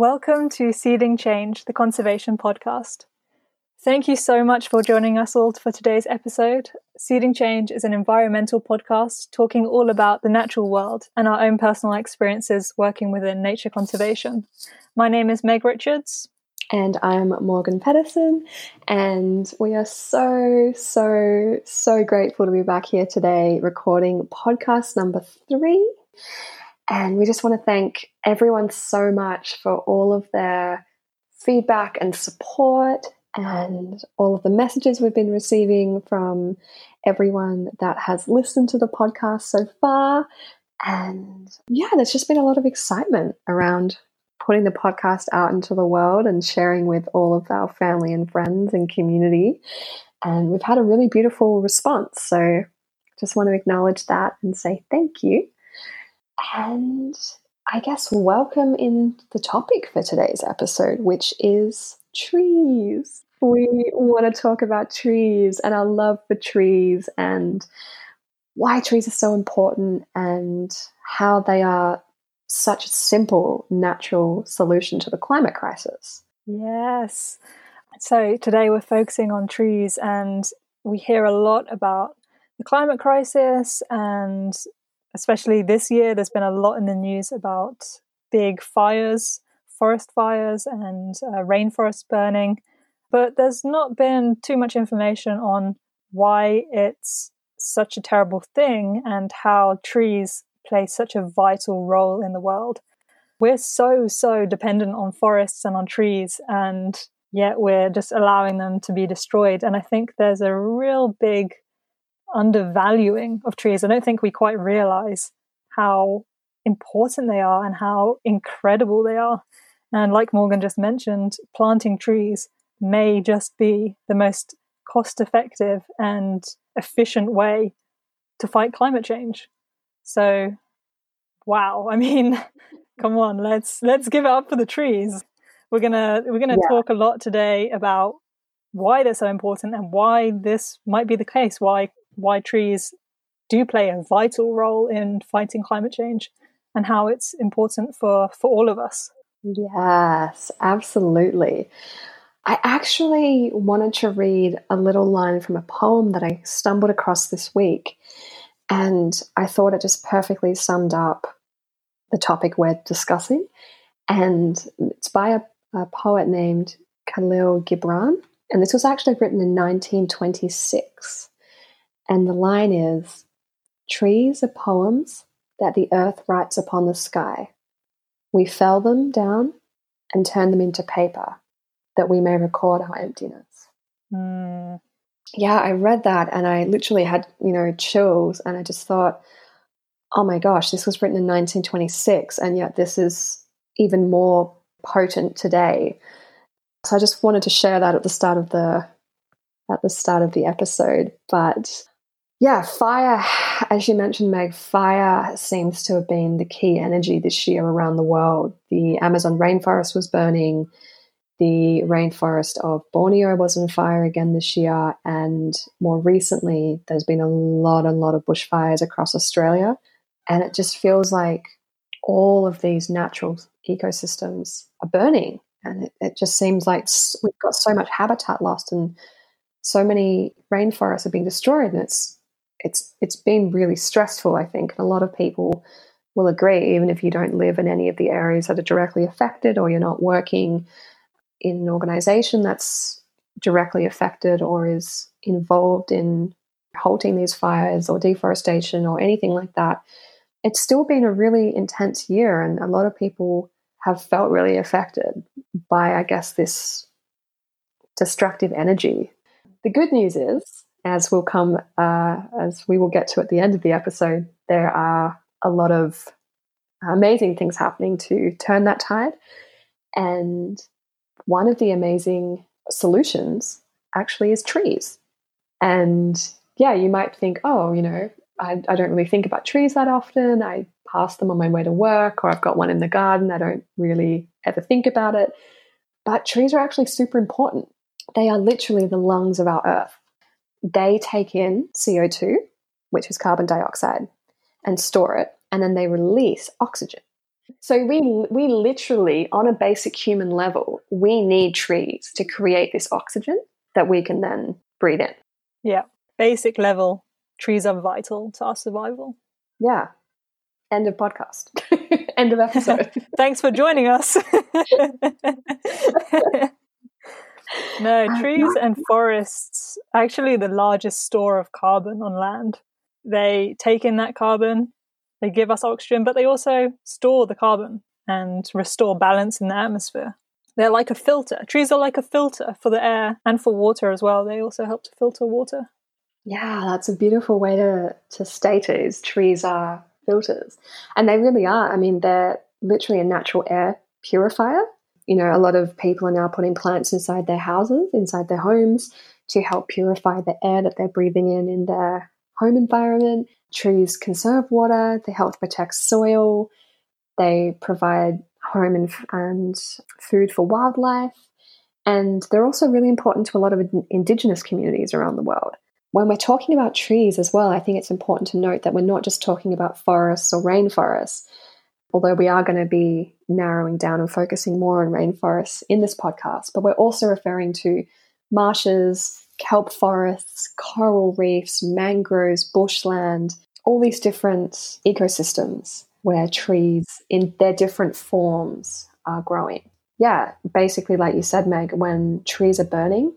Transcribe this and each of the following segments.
Welcome to Seeding Change, the Conservation Podcast. Thank you so much for joining us all for today's episode. Seeding Change is an environmental podcast talking all about the natural world and our own personal experiences working within nature conservation. My name is Meg Richards. And I'm Morgan Pedersen. And we are so, so, so grateful to be back here today recording podcast number three. And we just want to thank everyone so much for all of their feedback and support and all of the messages we've been receiving from everyone that has listened to the podcast so far. And yeah, there's just been a lot of excitement around putting the podcast out into the world and sharing with all of our family and friends and community. And we've had a really beautiful response. So just want to acknowledge that and say thank you. And I guess welcome in the topic for today's episode, which is trees. We want to talk about trees and our love for trees and why trees are so important and how they are such a simple, natural solution to the climate crisis. Yes. So today we're focusing on trees and we hear a lot about the climate crisis and especially this year, there's been a lot in the news about big fires, forest fires, and uh, rainforest burning. But there's not been too much information on why it's such a terrible thing and how trees play such a vital role in the world. We're so, so dependent on forests and on trees, and yet we're just allowing them to be destroyed. And I think there's a real big undervaluing of trees. I don't think we quite realize how important they are and how incredible they are. And like Morgan just mentioned, planting trees may just be the most cost effective and efficient way to fight climate change. So, wow, I mean, come on, let's let's give it up for the trees. We're going to we're going to yeah. talk a lot today about why they're so important and why this might be the case, why why trees do play a vital role in fighting climate change and how it's important for, for all of us. Yes, absolutely. I actually wanted to read a little line from a poem that I stumbled across this week, and I thought it just perfectly summed up the topic we're discussing. And it's by a, a poet named Khalil Gibran, and this was actually written in 1926. And the line is Trees are poems that the earth writes upon the sky. We fell them down and turn them into paper that we may record our emptiness. Mm. Yeah, I read that and I literally had, you know, chills and I just thought, oh my gosh, this was written in 1926 and yet this is even more potent today. So I just wanted to share that at the start of the at the start of the episode. But yeah, fire, as you mentioned, Meg, fire seems to have been the key energy this year around the world. The Amazon rainforest was burning. The rainforest of Borneo was on fire again this year. And more recently, there's been a lot, a lot of bushfires across Australia. And it just feels like all of these natural ecosystems are burning. And it, it just seems like we've got so much habitat lost and so many rainforests are being destroyed. And it's it's it's been really stressful, I think. And a lot of people will agree, even if you don't live in any of the areas that are directly affected or you're not working in an organization that's directly affected or is involved in halting these fires or deforestation or anything like that. It's still been a really intense year, and a lot of people have felt really affected by, I guess, this destructive energy. The good news is as will come uh, as we will get to at the end of the episode, there are a lot of amazing things happening to turn that tide. And one of the amazing solutions actually is trees. And yeah, you might think, oh, you know, I, I don't really think about trees that often. I pass them on my way to work, or I've got one in the garden. I don't really ever think about it. But trees are actually super important. They are literally the lungs of our earth they take in CO2, which is carbon dioxide, and store it, and then they release oxygen. So we we literally, on a basic human level, we need trees to create this oxygen that we can then breathe in. Yeah, basic level, trees are vital to our survival. Yeah. End of podcast. End of episode. Thanks for joining us. no, trees and forests actually the largest store of carbon on land. They take in that carbon, they give us oxygen, but they also store the carbon and restore balance in the atmosphere. They're like a filter. Trees are like a filter for the air and for water as well. They also help to filter water. Yeah, that's a beautiful way to, to state it is trees are filters. And they really are. I mean, they're literally a natural air purifier. You know, a lot of people are now putting plants inside their houses, inside their homes to help purify the air that they're breathing in in their home environment. Trees conserve water, they help protect soil, they provide home and, and food for wildlife, and they're also really important to a lot of indigenous communities around the world. When we're talking about trees as well, I think it's important to note that we're not just talking about forests or rainforests, although we are going to be narrowing down and focusing more on rainforests in this podcast, but we're also referring to marshes, kelp forests, coral reefs, mangroves, bushland, all these different ecosystems where trees in their different forms are growing. Yeah, basically, like you said, Meg, when trees are burning,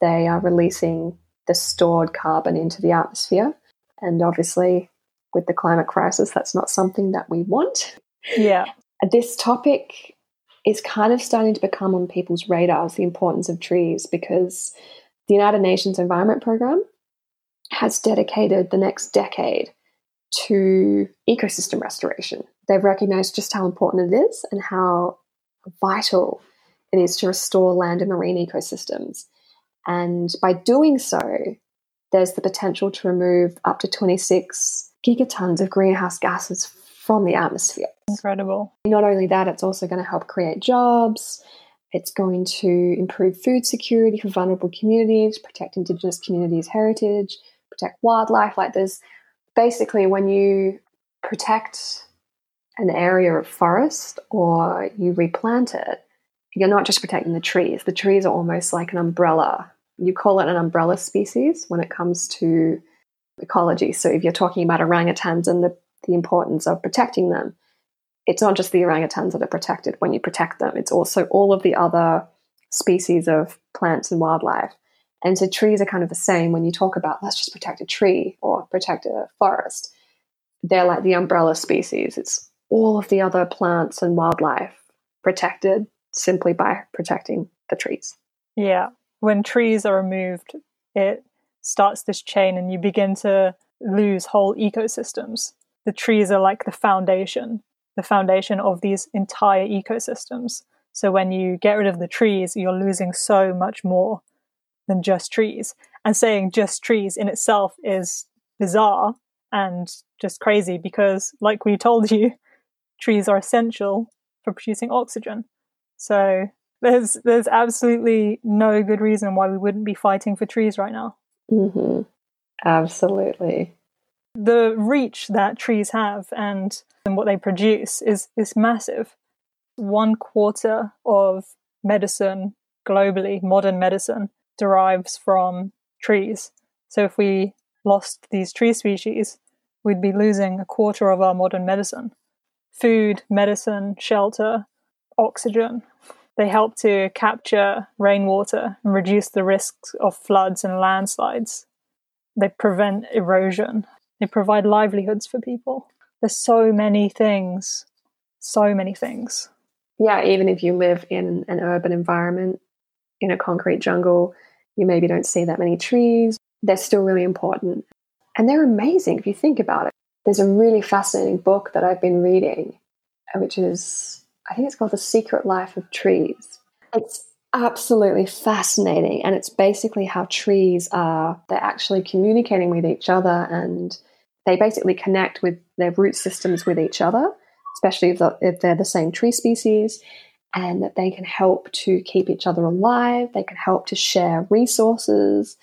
they are releasing the stored carbon into the atmosphere. And obviously, with the climate crisis, that's not something that we want. Yeah. This topic is kind of starting to become on people's radars the importance of trees because the United Nations Environment Programme has dedicated the next decade to ecosystem restoration. They've recognized just how important it is and how vital it is to restore land and marine ecosystems. And by doing so, there's the potential to remove up to 26 gigatons of greenhouse gases from the atmosphere. Incredible. Not only that, it's also going to help create jobs, it's going to improve food security for vulnerable communities, protect Indigenous communities' heritage, protect wildlife. Like, there's basically when you protect an area of forest or you replant it, you're not just protecting the trees. The trees are almost like an umbrella. You call it an umbrella species when it comes to ecology. So, if you're talking about orangutans and the, the importance of protecting them, it's not just the orangutans that are protected when you protect them, it's also all of the other species of plants and wildlife. And so trees are kind of the same when you talk about let's just protect a tree or protect a forest. They're like the umbrella species. It's all of the other plants and wildlife protected simply by protecting the trees. Yeah. When trees are removed, it starts this chain and you begin to lose whole ecosystems. The trees are like the foundation the foundation of these entire ecosystems. So when you get rid of the trees, you're losing so much more than just trees. And saying just trees in itself is bizarre and just crazy because, like we told you, trees are essential for producing oxygen. So there's there's absolutely no good reason why we wouldn't be fighting for trees right now. Mm-hmm. Absolutely the reach that trees have and, and what they produce is is massive. One quarter of medicine globally, modern medicine, derives from trees. So if we lost these tree species, we'd be losing a quarter of our modern medicine. Food, medicine, shelter, oxygen. They help to capture rainwater and reduce the risks of floods and landslides. They prevent erosion they provide livelihoods for people. There's so many things, so many things. Yeah, even if you live in an urban environment, in a concrete jungle, you maybe don't see that many trees. They're still really important. And they're amazing if you think about it. There's a really fascinating book that I've been reading, which is, I think it's called The Secret Life of Trees. It's absolutely fascinating. And it's basically how trees are, they're actually communicating with each other and they basically connect with their root systems with each other, especially if, if they're the same tree species, and that they can help to keep each other alive. They can help to share resources,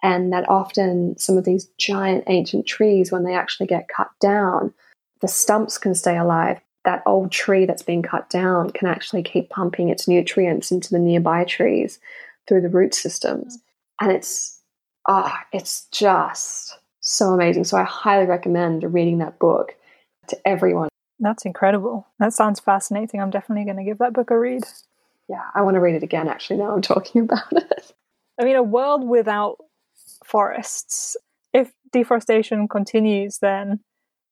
and that often some of these giant ancient trees, when they actually get cut down, the stumps can stay alive that old tree that's been cut down can actually keep pumping its nutrients into the nearby trees through the root systems. And it's, ah, oh, it's just so amazing. So I highly recommend reading that book to everyone. That's incredible. That sounds fascinating. I'm definitely going to give that book a read. Yeah, I want to read it again actually now I'm talking about it. I mean, a world without forests, if deforestation continues, then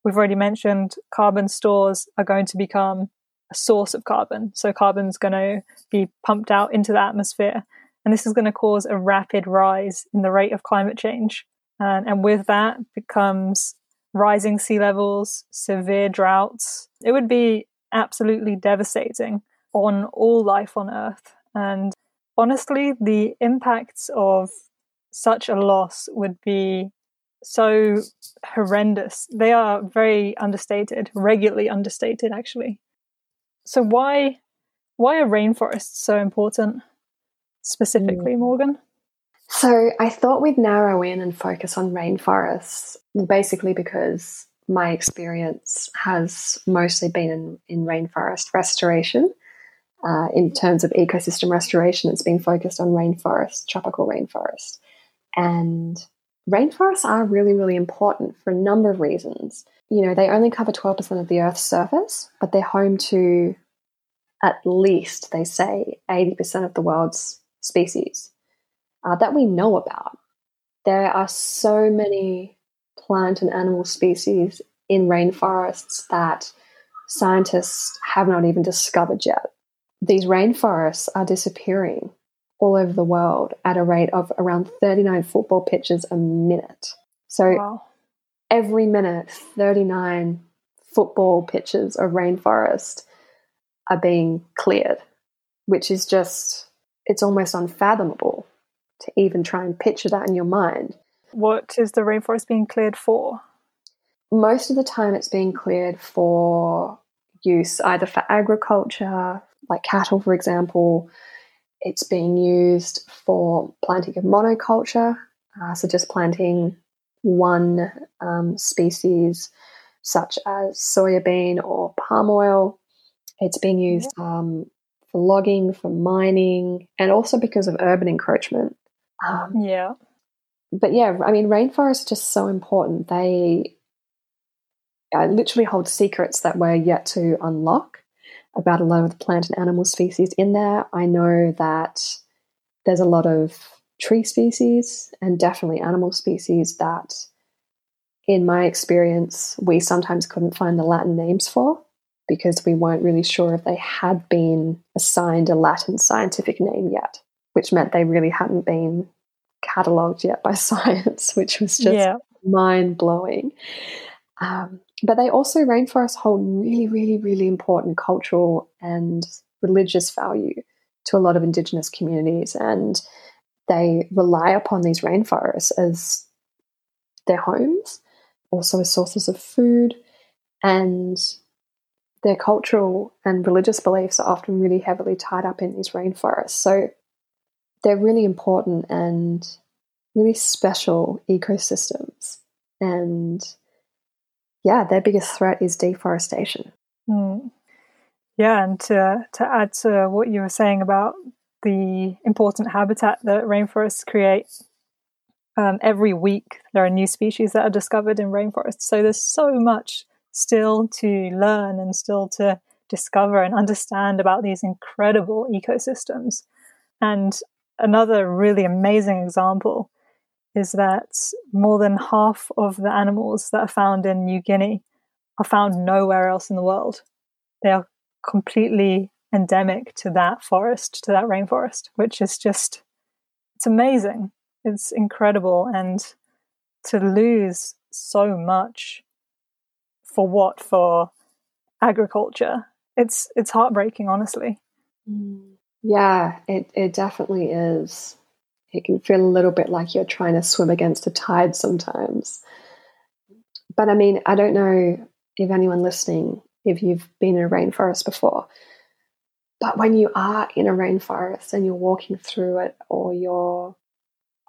we've already mentioned carbon stores are going to become a source of carbon. So carbon's going to be pumped out into the atmosphere. And this is going to cause a rapid rise in the rate of climate change. And, and with that becomes rising sea levels, severe droughts. It would be absolutely devastating on all life on Earth. And honestly, the impacts of such a loss would be so horrendous. They are very understated, regularly understated, actually. So why why are rainforests so important specifically, mm. Morgan? So I thought we'd narrow in and focus on rainforests, basically because my experience has mostly been in, in rainforest restoration. Uh, in terms of ecosystem restoration, it's been focused on rainforest, tropical rainforest. And rainforests are really, really important for a number of reasons. You know, they only cover 12% of the Earth's surface, but they're home to at least, they say, 80% of the world's species uh, that we know about. There are so many plant and animal species in rainforests that scientists have not even discovered yet. These rainforests are disappearing all over the world at a rate of around 39 football pitches a minute. So wow. every minute, 39 football pitches of rainforest are being cleared, which is just, it's almost unfathomable to even try and picture that in your mind. What is the rainforest being cleared for? Most of the time, it's being cleared for use either for agriculture, like cattle, for example. It's being used for planting of monoculture, uh, so just planting one um, species, such as soybean or palm oil. It's being used um, for logging, for mining, and also because of urban encroachment. Um, yeah. But yeah, I mean, rainforests are just so important. They uh, literally hold secrets that we're yet to unlock about a lot of the plant and animal species in there. I know that there's a lot of tree species and definitely animal species that, in my experience, we sometimes couldn't find the Latin names for because we weren't really sure if they had been assigned a Latin scientific name yet which meant they really hadn't been catalogued yet by science, which was just yeah. mind blowing. Um, but they also, rainforests hold really, really, really important cultural and religious value to a lot of Indigenous communities. And they rely upon these rainforests as their homes, also as sources of food. And their cultural and religious beliefs are often really heavily tied up in these rainforests. So they're really important and really special ecosystems. And yeah, their biggest threat is deforestation. Mm. Yeah, and to, to add to what you were saying about the important habitat that rainforests create, um, every week there are new species that are discovered in rainforests. So there's so much still to learn and still to discover and understand about these incredible ecosystems. And another really amazing example is that more than half of the animals that are found in New Guinea are found nowhere else in the world. They are completely endemic to that forest, to that rainforest, which is just, it's amazing. It's incredible. And to lose so much for what? For agriculture. It's, it's heartbreaking, honestly. Mm. Yeah, it, it definitely is. It can feel a little bit like you're trying to swim against the tide sometimes. But I mean, I don't know if anyone listening, if you've been in a rainforest before, but when you are in a rainforest and you're walking through it or you're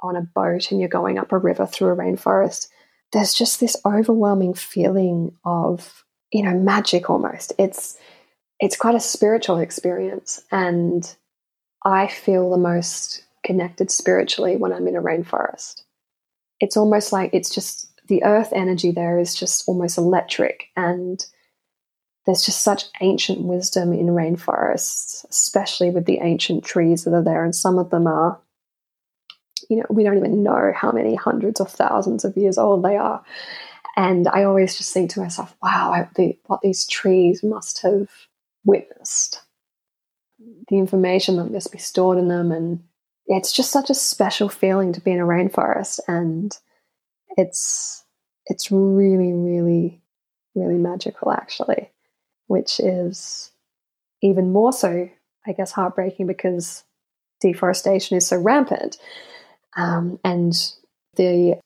on a boat and you're going up a river through a rainforest, there's just this overwhelming feeling of you know, magic almost. It's it's quite a spiritual experience and I feel the most connected spiritually when I'm in a rainforest. It's almost like it's just the earth energy there is just almost electric and there's just such ancient wisdom in rainforests, especially with the ancient trees that are there. And some of them are, you know, we don't even know how many hundreds of thousands of years old they are. And I always just think to myself, wow, I, the, what these trees must have witnessed, the information that must be stored in them. And it's just such a special feeling to be in a rainforest. And it's, it's really, really, really magical, actually which is even more so, I guess, heartbreaking because deforestation is so rampant. Um, and the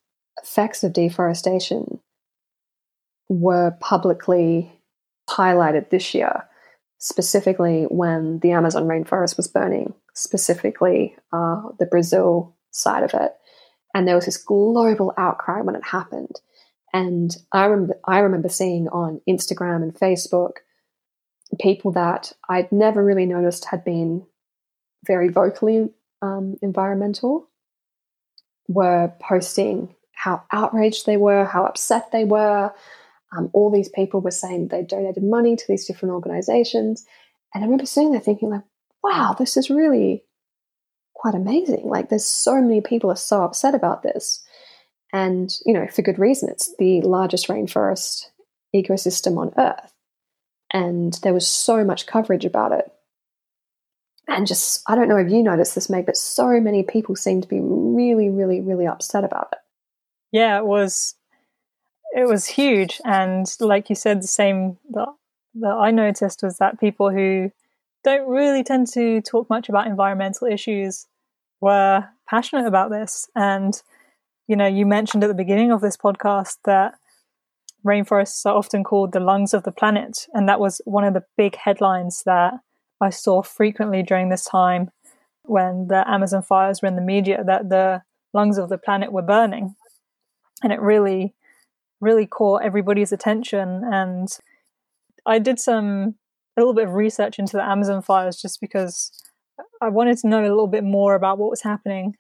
effects of deforestation were publicly highlighted this year, specifically when the Amazon rainforest was burning, specifically uh, the Brazil side of it. And there was this global outcry when it happened. And I remember, I remember seeing on Instagram and Facebook people that I'd never really noticed had been very vocally um, environmental were posting how outraged they were, how upset they were. Um, all these people were saying they donated money to these different organizations. And I remember sitting there thinking, like, wow, this is really quite amazing. Like, there's so many people are so upset about this. And, you know, for good reason. It's the largest rainforest ecosystem on Earth and there was so much coverage about it. And just, I don't know if you noticed this, Meg, but so many people seem to be really, really, really upset about it. Yeah, it was, it was huge, and like you said, the same that that I noticed was that people who don't really tend to talk much about environmental issues were passionate about this. And you know, you mentioned at the beginning of this podcast that rainforests are often called the lungs of the planet. And that was one of the big headlines that I saw frequently during this time when the Amazon fires were in the media that the lungs of the planet were burning. And it really, really caught everybody's attention. And I did some, a little bit of research into the Amazon fires just because I wanted to know a little bit more about what was happening.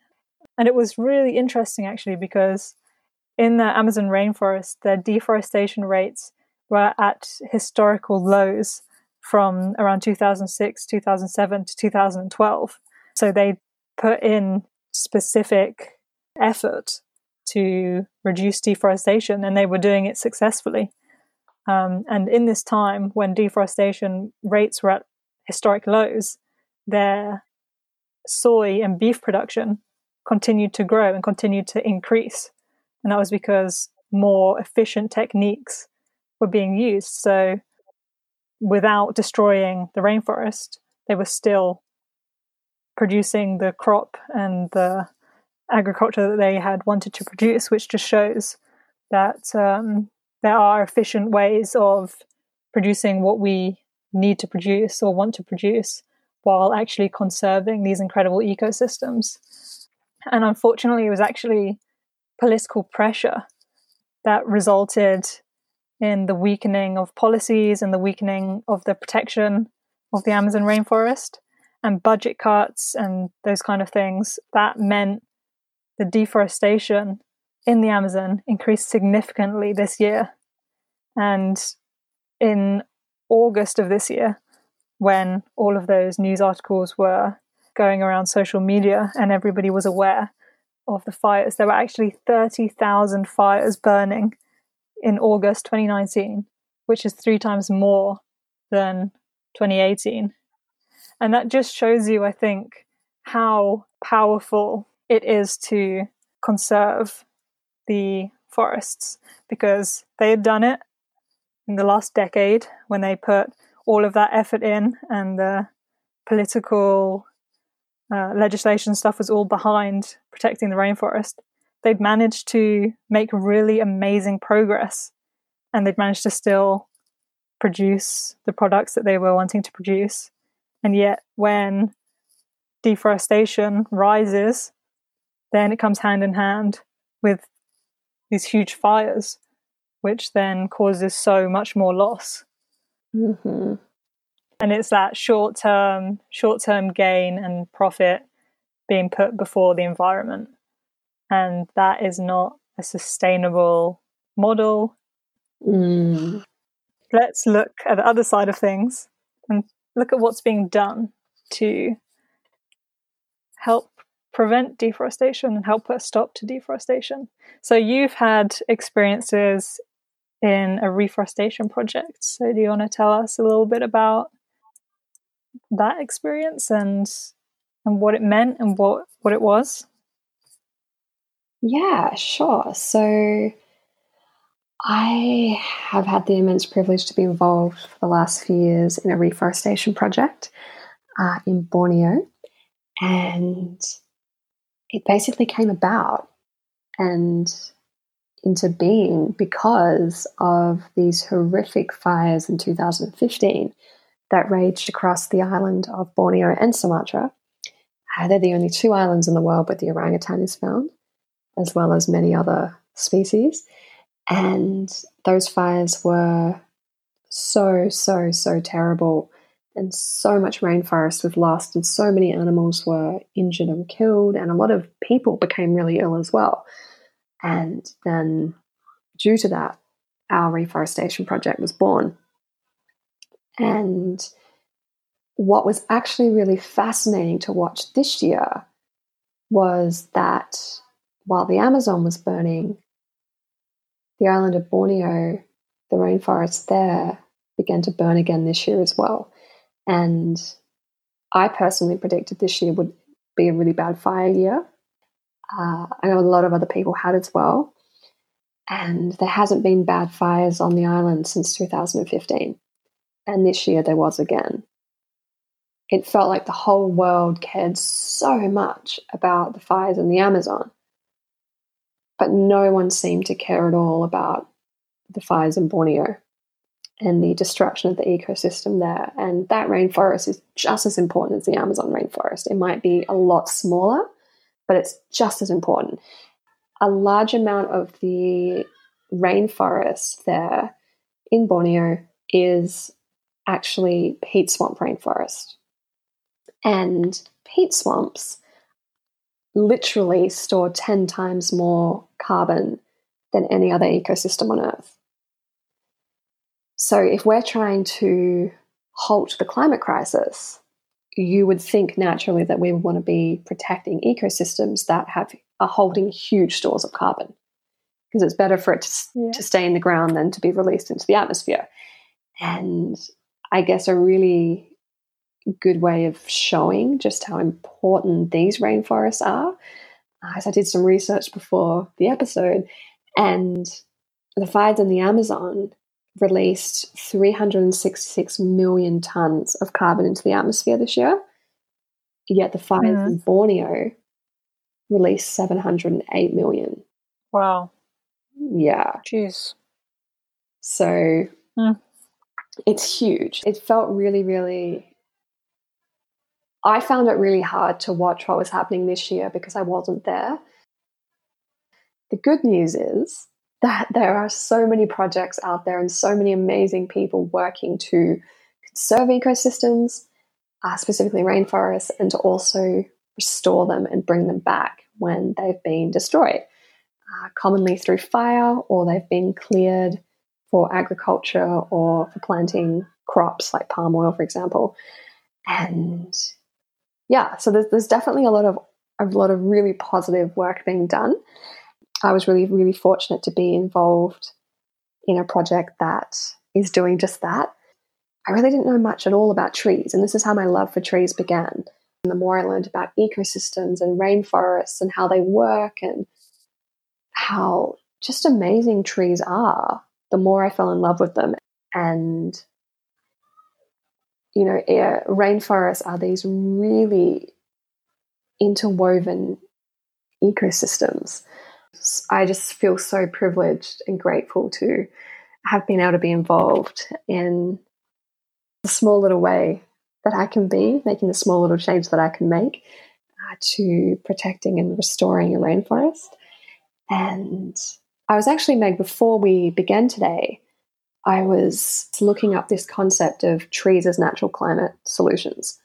And it was really interesting actually because in the Amazon rainforest, the deforestation rates were at historical lows from around 2006, 2007 to 2012. So they put in specific effort to reduce deforestation and they were doing it successfully. Um, and in this time, when deforestation rates were at historic lows, their soy and beef production continued to grow and continued to increase. And that was because more efficient techniques were being used. So without destroying the rainforest, they were still producing the crop and the agriculture that they had wanted to produce, which just shows that um, there are efficient ways of producing what we need to produce or want to produce while actually conserving these incredible ecosystems. And unfortunately, it was actually political pressure that resulted in the weakening of policies and the weakening of the protection of the Amazon rainforest and budget cuts and those kind of things. That meant the deforestation in the Amazon increased significantly this year. And in August of this year, when all of those news articles were going around social media and everybody was aware of the fires. There were actually 30,000 fires burning in August 2019, which is three times more than 2018. And that just shows you, I think, how powerful it is to conserve the forests because they had done it in the last decade when they put all of that effort in and the political uh, legislation stuff was all behind protecting the rainforest, they'd managed to make really amazing progress and they'd managed to still produce the products that they were wanting to produce. And yet, when deforestation rises, then it comes hand in hand with these huge fires. which then causes so much more loss. Mm-hmm. And it's that short term, short term gain and profit being put before the environment. And that is not a sustainable model. Mm. Let's look at the other side of things and look at what's being done to help prevent deforestation and help put a stop to deforestation. So you've had experiences in a reforestation project. So do you want to tell us a little bit about that experience and and what it meant and what what it was? Yeah, sure. So I have had the immense privilege to be involved for the last few years in a reforestation project uh, in Borneo. And it basically came about and into being because of these horrific fires in 2015 that raged across the island of Borneo and Sumatra. Uh, they're the only two islands in the world where the orangutan is found, as well as many other species. And those fires were so, so, so terrible. And so much rainforest was lost, and so many animals were injured and killed, and a lot of people became really ill as well. And then, due to that, our reforestation project was born. And what was actually really fascinating to watch this year was that while the Amazon was burning, the island of Borneo, the rainforest there, began to burn again this year as well. And I personally predicted this year would be a really bad fire year. Uh, I know a lot of other people had as well. And there hasn't been bad fires on the island since 2015. And this year there was again. It felt like the whole world cared so much about the fires in the Amazon but no one seemed to care at all about the fires in Borneo and the destruction of the ecosystem there. And that rainforest is just as important as the Amazon rainforest. It might be a lot smaller, but it's just as important. A large amount of the rainforest there in Borneo is actually peat swamp rainforest. And peat swamps literally store 10 times more carbon than any other ecosystem on Earth. So, if we're trying to halt the climate crisis, you would think naturally that we would want to be protecting ecosystems that have are holding huge stores of carbon because it's better for it to, yeah. to stay in the ground than to be released into the atmosphere. And I guess a really good way of showing just how important these rainforests are. As I did some research before the episode, and the fires in the Amazon released 366 million tons of carbon into the atmosphere this year. Yet the fires mm. in Borneo released 708 million. Wow. Yeah. Jeez. So mm. it's huge. It felt really, really I found it really hard to watch what was happening this year because I wasn't there. The good news is that there are so many projects out there and so many amazing people working to conserve ecosystems, uh, specifically rainforests, and to also restore them and bring them back when they've been destroyed, uh, commonly through fire or they've been cleared for agriculture or for planting crops like palm oil, for example. And yeah, so there's, there's definitely a lot of a lot of really positive work being done. I was really, really fortunate to be involved in a project that is doing just that. I really didn't know much at all about trees, and this is how my love for trees began. And the more I learned about ecosystems and rainforests and how they work and how just amazing trees are, the more I fell in love with them. And you know, air, rainforests are these really interwoven ecosystems. I just feel so privileged and grateful to have been able to be involved in a small little way that I can be, making the small little change that I can make uh, to protecting and restoring a rainforest. And I was actually, Meg, before we began today, I was looking up this concept of trees as natural climate solutions.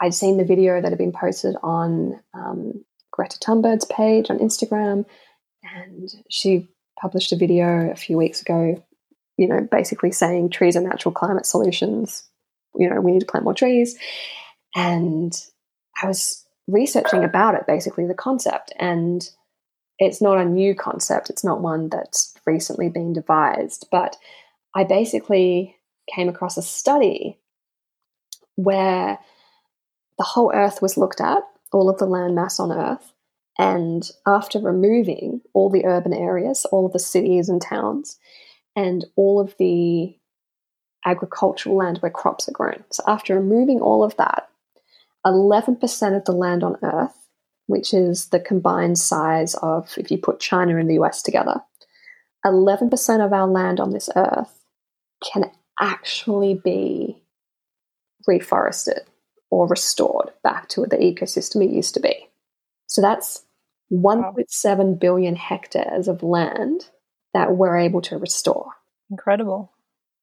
I'd seen the video that had been posted on um, Greta Thunberg's page on Instagram, and she published a video a few weeks ago, you know, basically saying trees are natural climate solutions. You know, we need to plant more trees. And I was researching about it, basically, the concept. And it's not a new concept, it's not one that's recently been devised, but I basically came across a study where the whole Earth was looked at, all of the land mass on Earth, and after removing all the urban areas, all of the cities and towns, and all of the agricultural land where crops are grown. So, after removing all of that, 11% of the land on Earth, which is the combined size of if you put China and the US together, 11% of our land on this Earth can actually be reforested or restored back to the ecosystem it used to be. So that's 1.7 billion hectares of land that we're able to restore. Incredible.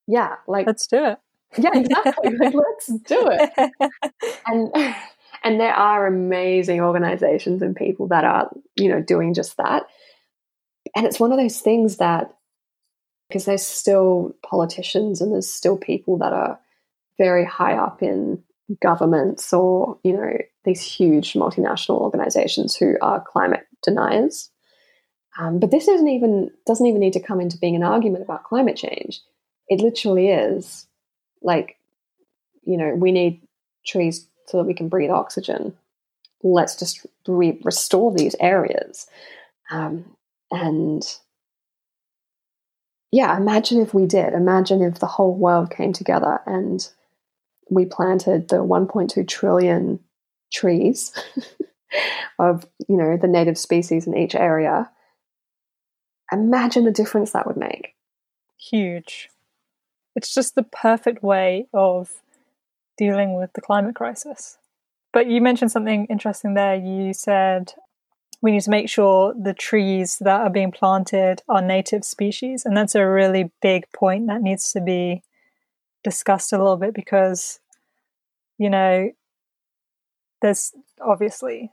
Yeah, like let's do it. Yeah, exactly. like, let's do it. And and there are amazing organizations and people that are, you know, doing just that. And it's one of those things that because there's still politicians and there's still people that are very high up in governments or you know these huge multinational organizations who are climate deniers. Um, but this isn't even doesn't even need to come into being an argument about climate change. It literally is like you know we need trees so that we can breathe oxygen. Let's just re- restore these areas. Um, and yeah imagine if we did. Imagine if the whole world came together and we planted the 1.2 trillion trees of you know the native species in each area. Imagine the difference that would make. Huge. It's just the perfect way of dealing with the climate crisis. But you mentioned something interesting there. You said we need to make sure the trees that are being planted are native species and that's a really big point that needs to be discussed a little bit because, you know, there's obviously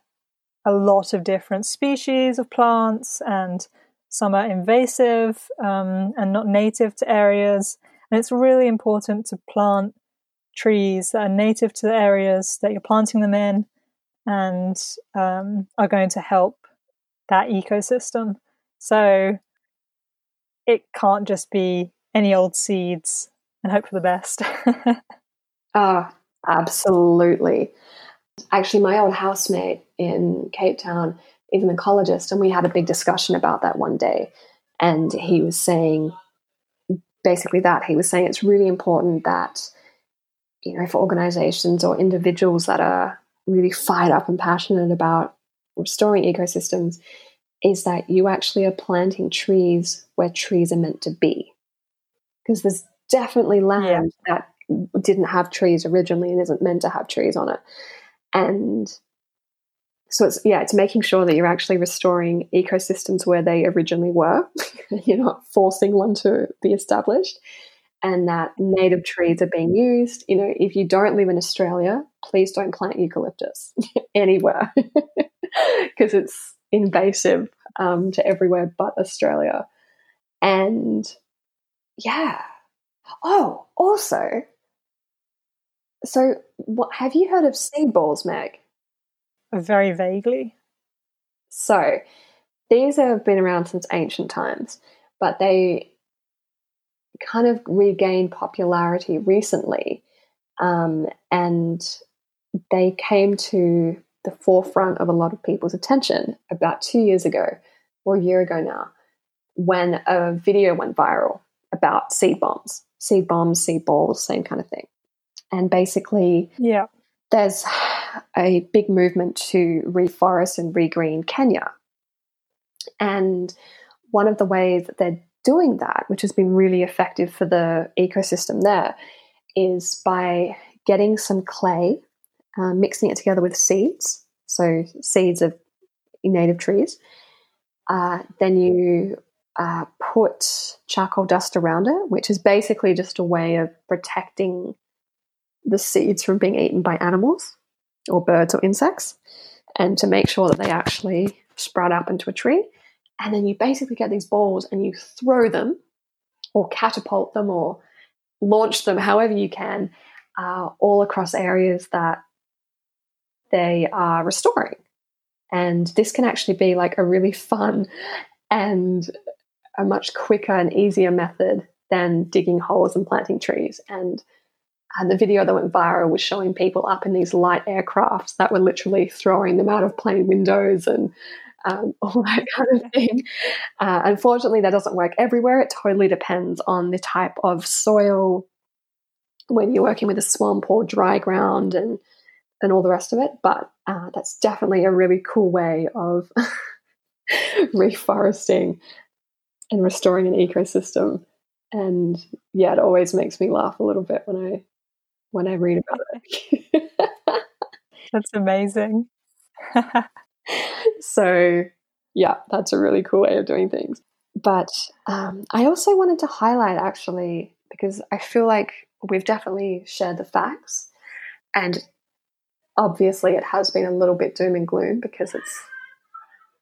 a lot of different species of plants, and some are invasive um, and not native to areas. And it's really important to plant trees that are native to the areas that you're planting them in and um, are going to help that ecosystem. So it can't just be any old seeds and hope for the best. oh, absolutely. Actually, my old housemate in Cape Town is an ecologist, and we had a big discussion about that one day. And he was saying basically that he was saying it's really important that, you know, for organizations or individuals that are really fired up and passionate about restoring ecosystems, is that you actually are planting trees where trees are meant to be. Because there's definitely land yeah. that didn't have trees originally and isn't meant to have trees on it. And so it's yeah, it's making sure that you're actually restoring ecosystems where they originally were. you're not forcing one to be established. And that native trees are being used. You know, if you don't live in Australia, please don't plant eucalyptus anywhere because it's invasive um, to everywhere but Australia. And yeah, Oh, also, so what have you heard of seed balls, Meg? Very vaguely. So, these have been around since ancient times, but they kind of regained popularity recently, um, and they came to the forefront of a lot of people's attention about two years ago, or a year ago now, when a video went viral about seed bombs seed bombs, seed balls, same kind of thing. And basically, yeah, there's a big movement to reforest and regreen Kenya. And one of the ways that they're doing that, which has been really effective for the ecosystem there, is by getting some clay, uh, mixing it together with seeds, so seeds of native trees. Uh, then you uh, put charcoal dust around it, which is basically just a way of protecting the seeds from being eaten by animals or birds or insects, and to make sure that they actually sprout up into a tree. And then you basically get these balls and you throw them or catapult them or launch them however you can uh, all across areas that they are restoring. And this can actually be like a really fun and a much quicker and easier method than digging holes and planting trees. And, and the video that went viral was showing people up in these light aircrafts that were literally throwing them out of plane windows and um, all that kind of thing. Uh, unfortunately, that doesn't work everywhere. It totally depends on the type of soil, when you're working with a swamp or dry ground, and and all the rest of it. But uh, that's definitely a really cool way of reforesting and restoring an ecosystem. And yeah, it always makes me laugh a little bit when I when I read about it. that's amazing. so yeah, that's a really cool way of doing things. But um, I also wanted to highlight actually because I feel like we've definitely shared the facts, and obviously it has been a little bit doom and gloom because it's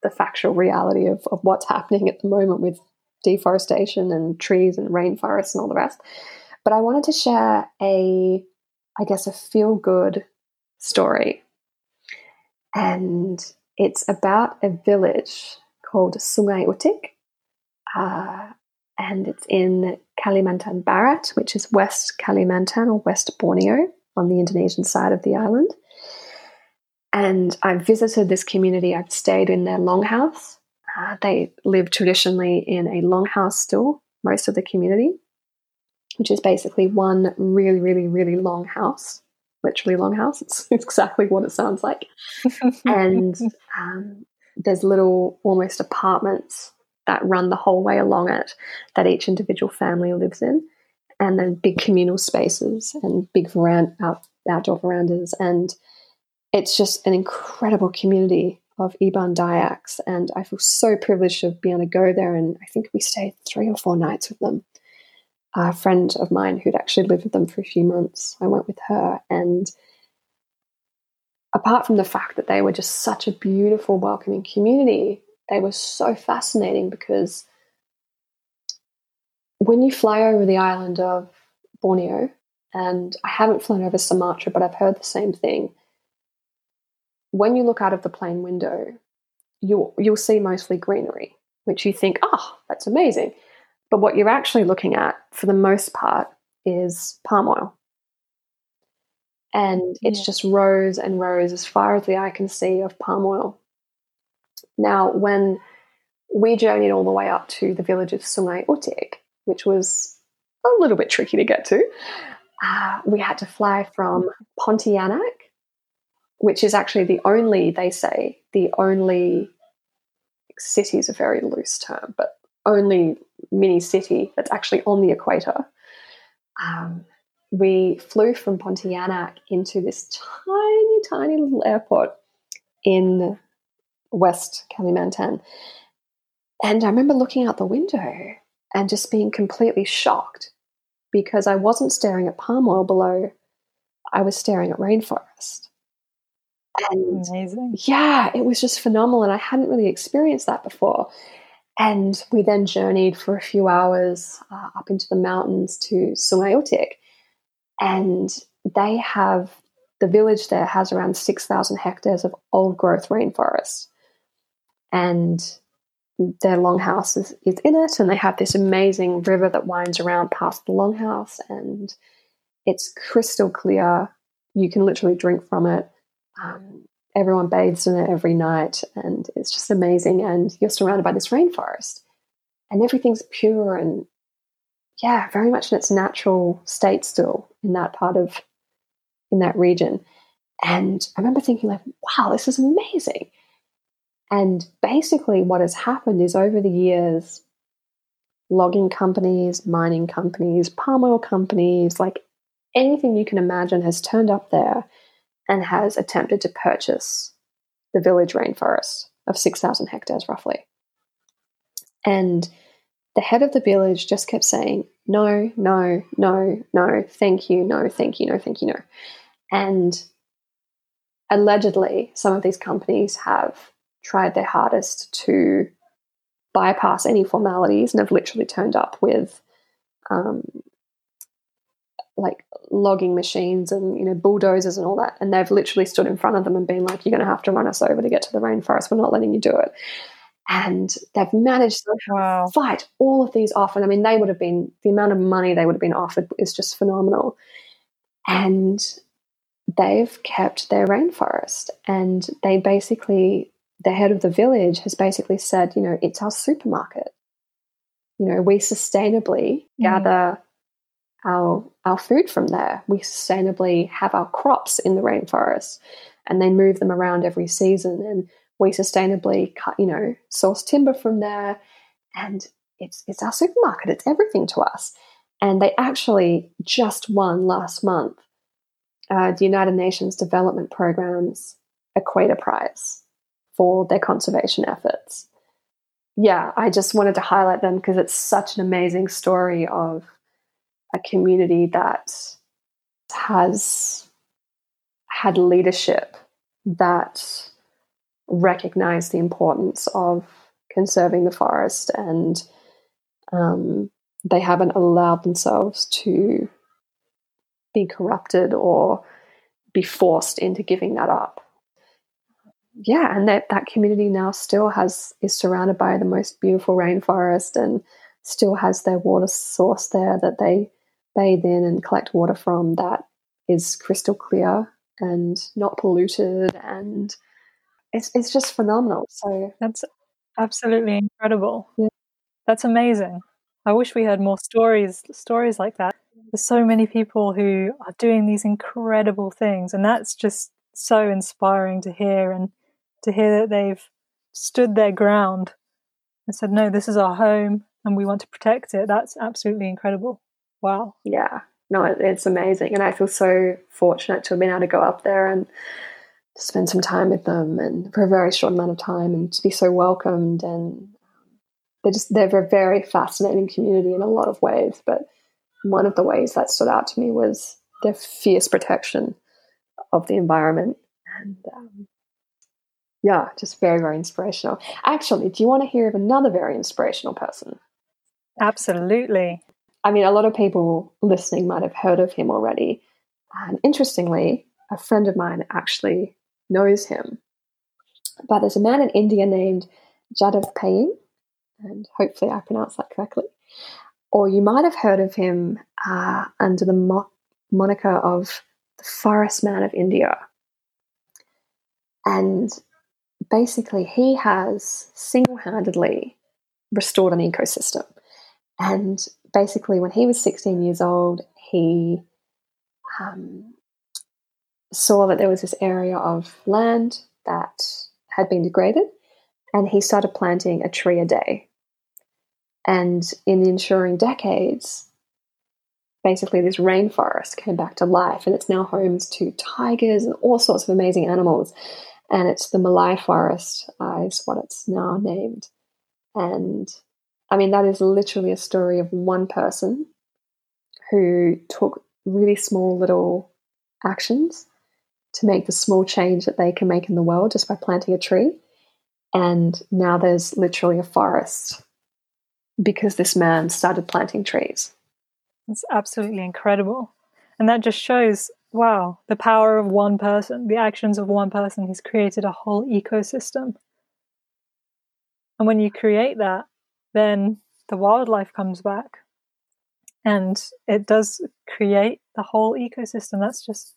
the factual reality of, of what's happening at the moment with deforestation and trees and rainforests and all the rest. But I wanted to share a, I guess, a feel good story. And it's about a village called Sungai Utik. Uh, and it's in Kalimantan Barat, which is West Kalimantan or West Borneo on the Indonesian side of the island. And I've visited this community, I've stayed in their longhouse. Uh, they live traditionally in a longhouse still, most of the community, which is basically one really, really, really long house. Literally long house. It's, it's exactly what it sounds like. and um, there's little, almost apartments that run the whole way along it that each individual family lives in. And then big communal spaces and big veranda, out, outdoor verandas. And it's just an incredible community of Iban Dayaks, and I feel so privileged to be able to go there. And I think we stayed three or four nights with them. A friend of mine who'd actually lived with them for a few months, I went with her, and apart from the fact that they were just such a beautiful, welcoming community, they were so fascinating because when you fly over the island of Borneo, and I haven't flown over Sumatra, but I've heard the same thing when you look out of the plane window, you'll, you'll see mostly greenery, which you think, oh, that's amazing. But what you're actually looking at, for the most part, is palm oil. And it's yeah. just rows and rows, as far as the eye can see, of palm oil. Now, when we journeyed all the way up to the village of Sungai Utik, which was a little bit tricky to get to, uh, we had to fly from Pontianak which is actually the only, they say, the only city is a very loose term, but only mini city that's actually on the equator. Um, we flew from Pontianak into this tiny, tiny little airport in West Kalimantan. And I remember looking out the window and just being completely shocked because I wasn't staring at palm oil below, I was staring at rainforest. And Amazing. yeah, it was just phenomenal. And I hadn't really experienced that before. And we then journeyed for a few hours uh, up into the mountains to Sungai Utik. And they have, the village there has around 6,000 hectares of old growth rainforest. And their longhouse is, is in it. And they have this amazing river that winds around past the longhouse. And it's crystal clear. You can literally drink from it. Um, everyone bathes in it every night, and it's just amazing. And you're surrounded by this rainforest, and everything's pure and yeah, very much in its natural state still in that part of in that region. And I remember thinking, like, wow, this is amazing. And basically, what has happened is over the years, logging companies, mining companies, palm oil companies, like anything you can imagine has turned up there and has attempted to purchase the village rainforest of 6,000 hectares roughly. And the head of the village just kept saying, no, no, no, no, thank you, no, thank you, no, thank you, no. And allegedly, some of these companies have tried their hardest to bypass any formalities and have literally turned up with um, like logging machines and you know bulldozers and all that and they've literally stood in front of them and been like you're going to have to run us over to get to the rainforest we're not letting you do it and they've managed to wow. fight all of these off and i mean they would have been the amount of money they would have been offered is just phenomenal and they've kept their rainforest and they basically the head of the village has basically said you know it's our supermarket you know we sustainably mm. gather our our food from there. We sustainably have our crops in the rainforest, and they move them around every season. And we sustainably cut, you know, source timber from there, and it's it's our supermarket. It's everything to us. And they actually just won last month uh, the United Nations Development Programme's Equator Prize for their conservation efforts. Yeah, I just wanted to highlight them because it's such an amazing story of a community that has had leadership that recognized the importance of conserving the forest and um, they haven't allowed themselves to be corrupted or be forced into giving that up. Yeah, and that, that community now still has is surrounded by the most beautiful rainforest and still has their water source there that they bathe in and collect water from that is crystal clear and not polluted and it's it's just phenomenal. So that's absolutely incredible. Yeah. That's amazing. I wish we had more stories stories like that. There's so many people who are doing these incredible things and that's just so inspiring to hear and to hear that they've stood their ground and said no this is our home and we want to protect it. That's absolutely incredible. Wow. Yeah. No, it's amazing. And I feel so fortunate to have been able to go up there and spend some time with them and for a very short amount of time and to be so welcomed and they're just they're a very fascinating community in a lot of ways but one of the ways that stood out to me was their fierce protection of the environment and um, yeah just very very inspirational actually do you want to hear of another very inspirational person absolutely I mean, a lot of people listening might have heard of him already. And interestingly, a friend of mine actually knows him. But there's a man in India named Jadav Payeng, and hopefully I pronounced that correctly. Or you might have heard of him uh, under the mo- moniker of the Forest Man of India. And basically, he has single handedly restored an ecosystem. And basically, when he was 16 years old, he um, saw that there was this area of land that had been degraded, and he started planting a tree a day. And in the ensuing decades, basically this rainforest came back to life, and it's now homes to tigers and all sorts of amazing animals. And it's the Molai Forest, uh, is what it's now named. And I mean, that is literally a story of one person who took really small little actions to make the small change that they can make in the world just by planting a tree. And now there's literally a forest because this man started planting trees. It's absolutely incredible. And that just shows wow, the power of one person, the actions of one person. He's created a whole ecosystem. And when you create that, then the wildlife comes back and it does create the whole ecosystem. That's just,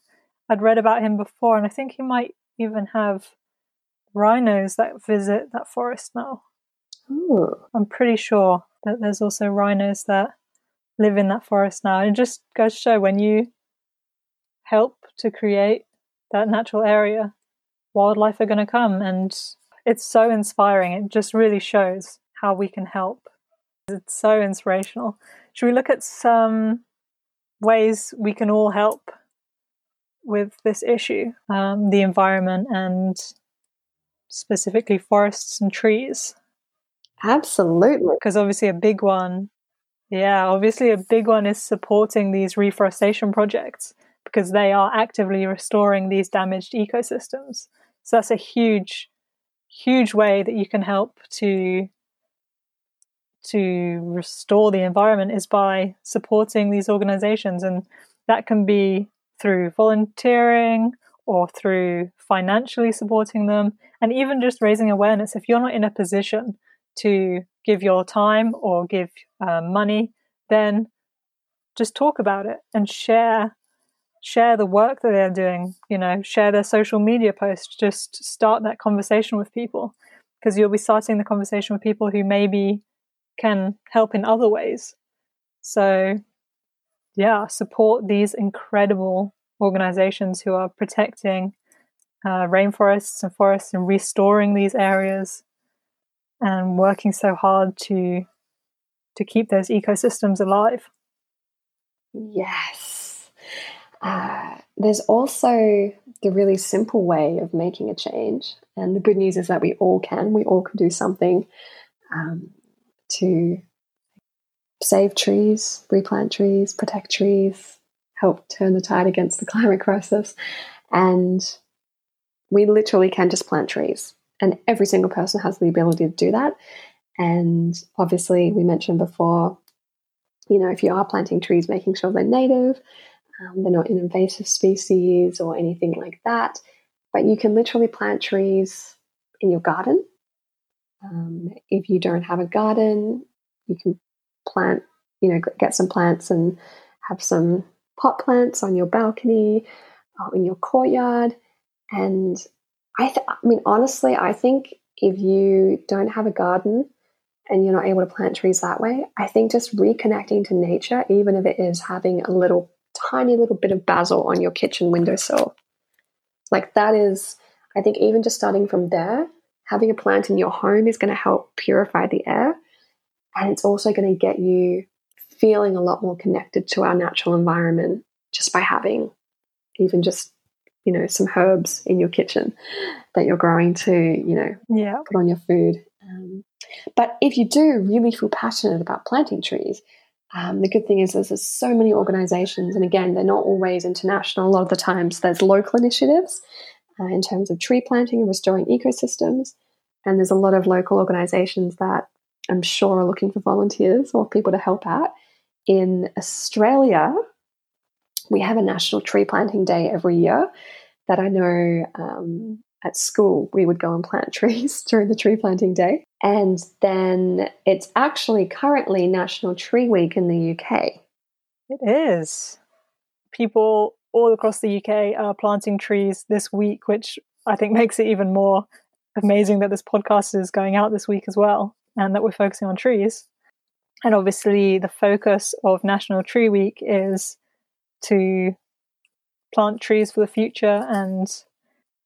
I'd read about him before, and I think he might even have rhinos that visit that forest now. Ooh. I'm pretty sure that there's also rhinos that live in that forest now. And it just goes to show when you help to create that natural area, wildlife are going to come. And it's so inspiring. It just really shows how we can help. It's so inspirational. Should we look at some ways we can all help with this issue, um, the environment and specifically forests and trees? Absolutely. Because obviously, a big one, yeah, obviously, a big one is supporting these reforestation projects because they are actively restoring these damaged ecosystems. So that's a huge, huge way that you can help to to restore the environment is by supporting these organizations. And that can be through volunteering or through financially supporting them and even just raising awareness. If you're not in a position to give your time or give uh, money then just talk about it and share share the work that they're doing, you know, share their social media posts, just start that conversation with people because you'll be starting the conversation with people who maybe can help in other ways. So, yeah, support these incredible organizations who are protecting uh, rainforests and forests and restoring these areas and working so hard to to keep those ecosystems alive. Yes. Uh, there's also the really simple way of making a change. And the good news is that we all can. We all can do something um, to save trees, replant trees, protect trees, help turn the tide against the climate crisis. And we literally can just plant trees. And every single person has the ability to do that. And obviously, we mentioned before, you know, if you are planting trees, making sure they're native, um, they're not an invasive species or anything like that. But you can literally plant trees in your garden. Um, if you don't have a garden, you can plant, you know, get some plants and have some pot plants on your balcony or in your courtyard. And I, th- I mean, honestly, I think if you don't have a garden and you're not able to plant trees that way, I think just reconnecting to nature, even if it is having a little tiny little bit of basil on your kitchen windowsill. Like that is, I think, even just starting from there, having a plant in your home is going to help purify the air. And it's also going to get you feeling a lot more connected to our natural environment just by having even just, you know, some herbs in your kitchen that you're growing to, you know, yeah. put on your food. Um, but if you do really feel passionate about planting trees, um, the good thing is there's, there's so many organizations, and again, they're not always international. A lot of the times, there's local initiatives uh, in terms of tree planting and restoring ecosystems. And there's a lot of local organizations that I'm sure are looking for volunteers or people to help out. In Australia, we have a National Tree Planting Day every year that I know um, at school we would go and plant trees during the tree planting day. And then it's actually currently National Tree Week in the UK. It is. People all across the UK are planting trees this week, which I think makes it even more amazing that this podcast is going out this week as well and that we're focusing on trees. And obviously, the focus of National Tree Week is to plant trees for the future and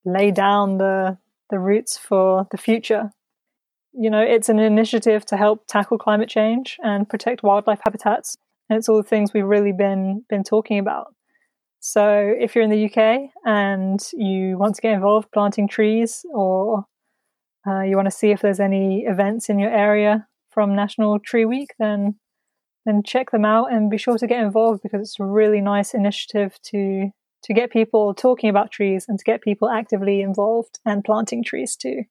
lay down the the roots for the future you know, it's an initiative to help tackle climate change and protect wildlife habitats. And it's all the things we've really been been talking about. So if you're in the UK and you want to get involved planting trees or uh, you want to see if there's any events in your area from National Tree Week, then then check them out and be sure to get involved because it's a really nice initiative to to get people talking about trees and to get people actively involved and planting trees too.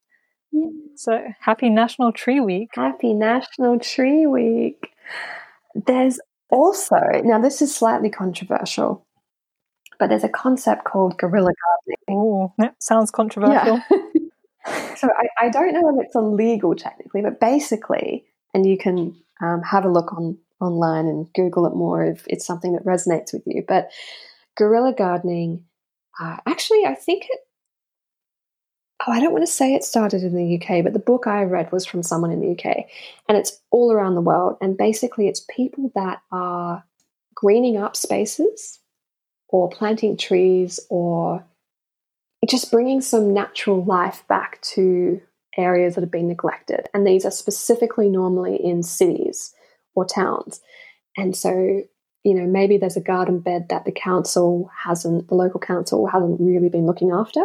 So happy National Tree Week. Happy National Tree Week. There's also, now this is slightly controversial, but there's a concept called guerrilla gardening. Oh, that sounds controversial. Yeah. so I, I, don't know if it's illegal technically, but basically, and you can um, have a look on online and Google it more if it's something that resonates with you. But guerrilla gardening, uh, actually, I think it oh, I don't want to say it started in the UK, but the book I read was from someone in the UK and it's all around the world. And basically, it's people that are greening up spaces or planting trees or just bringing some natural life back to areas that have been neglected. And these are specifically normally in cities or towns. And so, you know, maybe there's a garden bed that the council hasn't, the local council hasn't really been looking after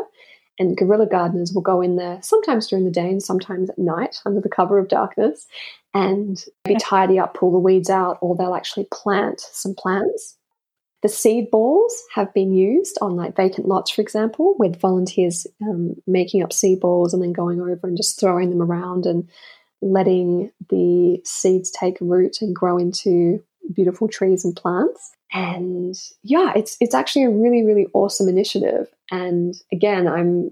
And guerrilla gardeners will go in there sometimes during the day and sometimes at night under the cover of darkness and maybe tidy up, pull the weeds out, or they'll actually plant some plants. The seed balls have been used on like vacant lots, for example, with volunteers um, making up seed balls and then going over and just throwing them around and letting the seeds take root and grow into beautiful trees and plants. And yeah, it's it's actually a really really awesome initiative. And again, I'm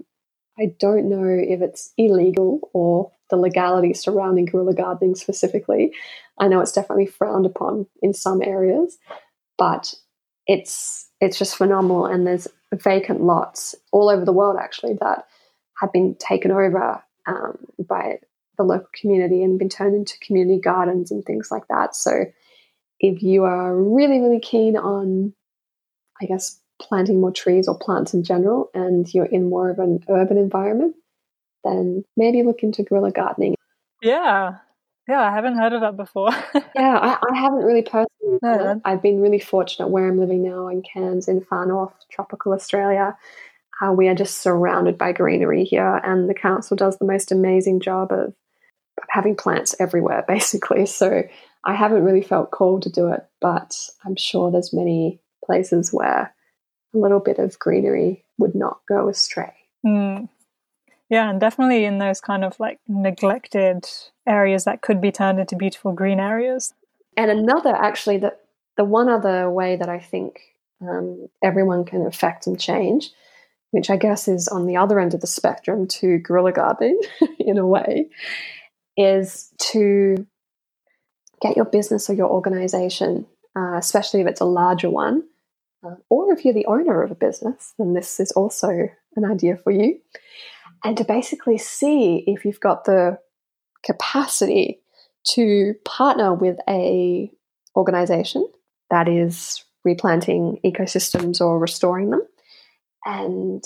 I don't know if it's illegal or the legality surrounding guerrilla gardening specifically. I know it's definitely frowned upon in some areas, but it's it's just phenomenal. And there's vacant lots all over the world actually that have been taken over um, by the local community and been turned into community gardens and things like that. So if you are really, really keen on, I guess, planting more trees or plants in general, and you're in more of an urban environment, then maybe look into guerrilla gardening. Yeah. Yeah, I haven't heard of that before. yeah, I, I, haven't really personally. No, I've been really fortunate where I'm living now in Cairns, in far north, tropical Australia. Uh, we are just surrounded by greenery here, and the council does the most amazing job of having plants everywhere, basically. So I haven't really felt called to do it, but I'm sure there's many places where a little bit of greenery would not go astray. Mm. Yeah, and definitely in those kind of like neglected areas that could be turned into beautiful green areas. And another, actually, the, the one other way that I think um, everyone can affect and change, which I guess is on the other end of the spectrum to guerrilla gardening in a way, is to get your business or your organization, uh, especially if it's a larger one, uh, or if you're the owner of a business, then this is also an idea for you. And to basically see if you've got the capacity to partner with a organization that is replanting ecosystems or restoring them and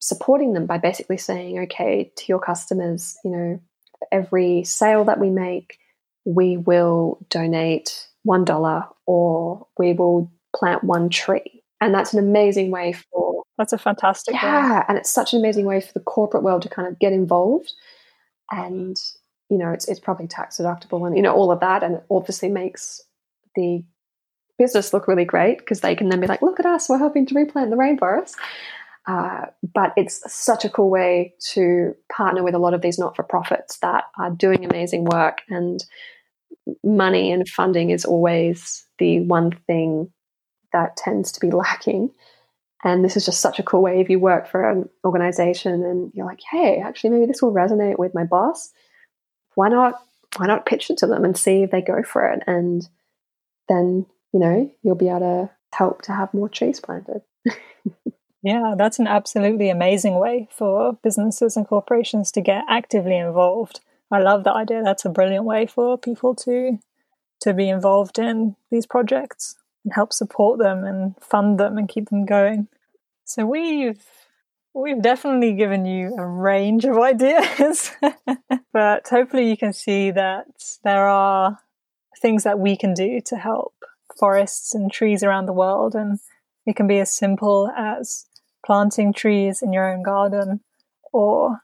supporting them by basically saying okay to your customers you know every sale that we make we will donate $1 or we will plant one tree. And that's an amazing way for. That's a fantastic Yeah. Way. And it's such an amazing way for the corporate world to kind of get involved. And, you know, it's, it's probably tax deductible and, you know, all of that. And it obviously makes the business look really great because they can then be like, look at us, we're helping to replant the rainforest. Uh, but it's such a cool way to partner with a lot of these not for profits that are doing amazing work and money and funding is always the one thing that tends to be lacking. And this is just such a cool way if you work for an organization and you're like, hey, actually, maybe this will resonate with my boss. Why not? Why not pitch it to them and see if they go for it? And then, you know, you'll be able to help to have more trees planted. yeah, that's an absolutely amazing way for businesses and corporations to get actively involved I love that idea. That's a brilliant way for people to to be involved in these projects and help support them and fund them and keep them going. So we've we've definitely given you a range of ideas, but hopefully you can see that there are things that we can do to help forests and trees around the world and it can be as simple as planting trees in your own garden or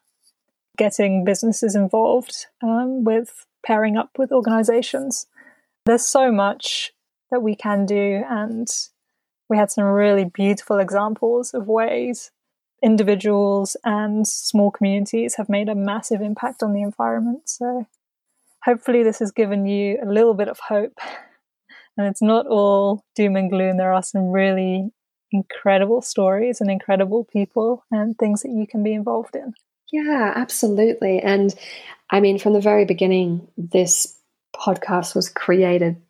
getting businesses involved um, with pairing up with organizations. There's so much that we can do, and we had some really beautiful examples of ways individuals and small communities have made a massive impact on the environment. So, hopefully, this has given you a little bit of hope. And it's not all doom and gloom. There are some really incredible stories and incredible people and things that you can be involved in. Yeah, absolutely. And I mean, from the very beginning, this podcast was created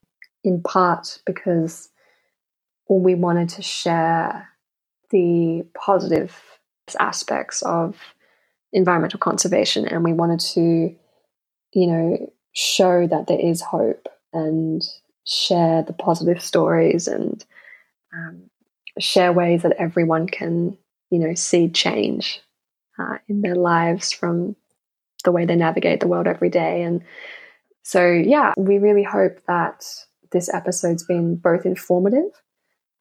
in part because we wanted to share the positive aspects of environmental conservation and we wanted to, you know, show that there is hope and share the positive stories and um, share ways that everyone can, you know, see change uh, in their lives from the way they navigate the world every day. And so, yeah, we really hope that this episode's been both informative.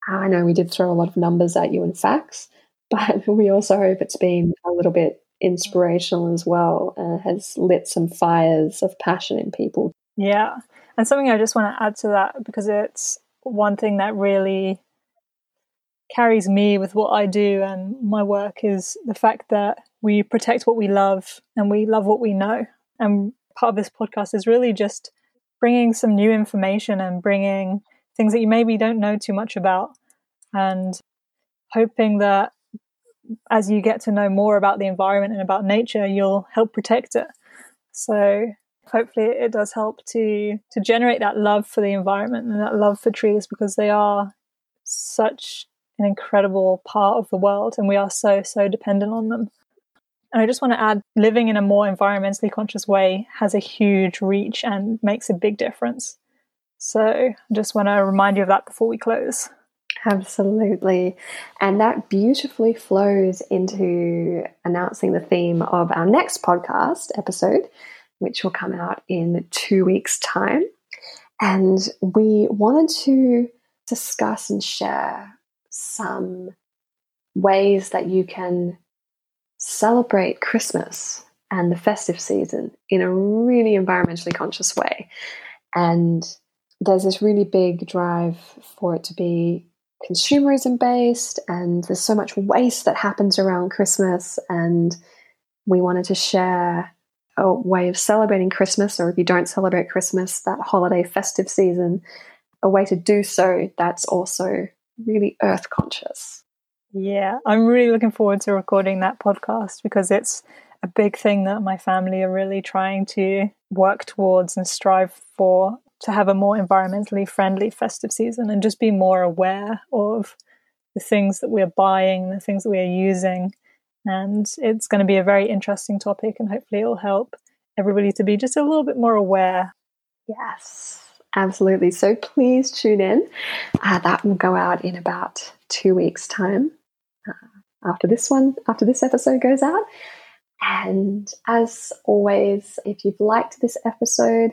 I know we did throw a lot of numbers at you and facts, but we also hope it's been a little bit inspirational as well and has lit some fires of passion in people. Yeah. And something I just want to add to that because it's one thing that really carries me with what I do and my work is the fact that we protect what we love and we love what we know. And part of this podcast is really just bringing some new information and bringing things that you maybe don't know too much about and hoping that as you get to know more about the environment and about nature, you'll help protect it. So hopefully it does help to to generate that love for the environment and that love for trees because they are such an incredible part of the world and we are so so dependent on them. And I just want to add living in a more environmentally conscious way has a huge reach and makes a big difference. So I just want to remind you of that before we close. Absolutely. And that beautifully flows into announcing the theme of our next podcast episode, which will come out in two weeks' time. And we wanted to discuss and share some ways that you can celebrate Christmas and the festive season in a really environmentally conscious way. And there's this really big drive for it to be consumerism based, and there's so much waste that happens around Christmas. And we wanted to share a way of celebrating Christmas, or if you don't celebrate Christmas, that holiday festive season, a way to do so that's also really earth conscious. Yeah, I'm really looking forward to recording that podcast because it's a big thing that my family are really trying to work towards and strive for to have a more environmentally friendly festive season and just be more aware of the things that we're buying, the things that we are using. And it's going to be a very interesting topic, and hopefully, it'll help everybody to be just a little bit more aware. Yes, absolutely. So please tune in. Uh, that will go out in about two weeks' time uh, after this one, after this episode goes out. And as always, if you've liked this episode,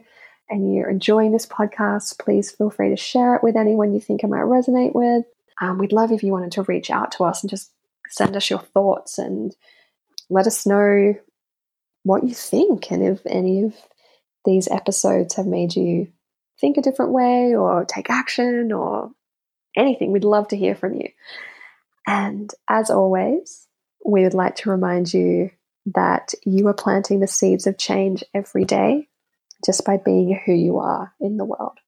and you're enjoying this podcast, please feel free to share it with anyone you think it might resonate with. Um, we'd love if you wanted to reach out to us and just send us your thoughts and let us know what you think and if any of these episodes have made you think a different way or take action or anything. We'd love to hear from you. And as always, we would like to remind you that you are planting the seeds of change every day just by being who you are in the world.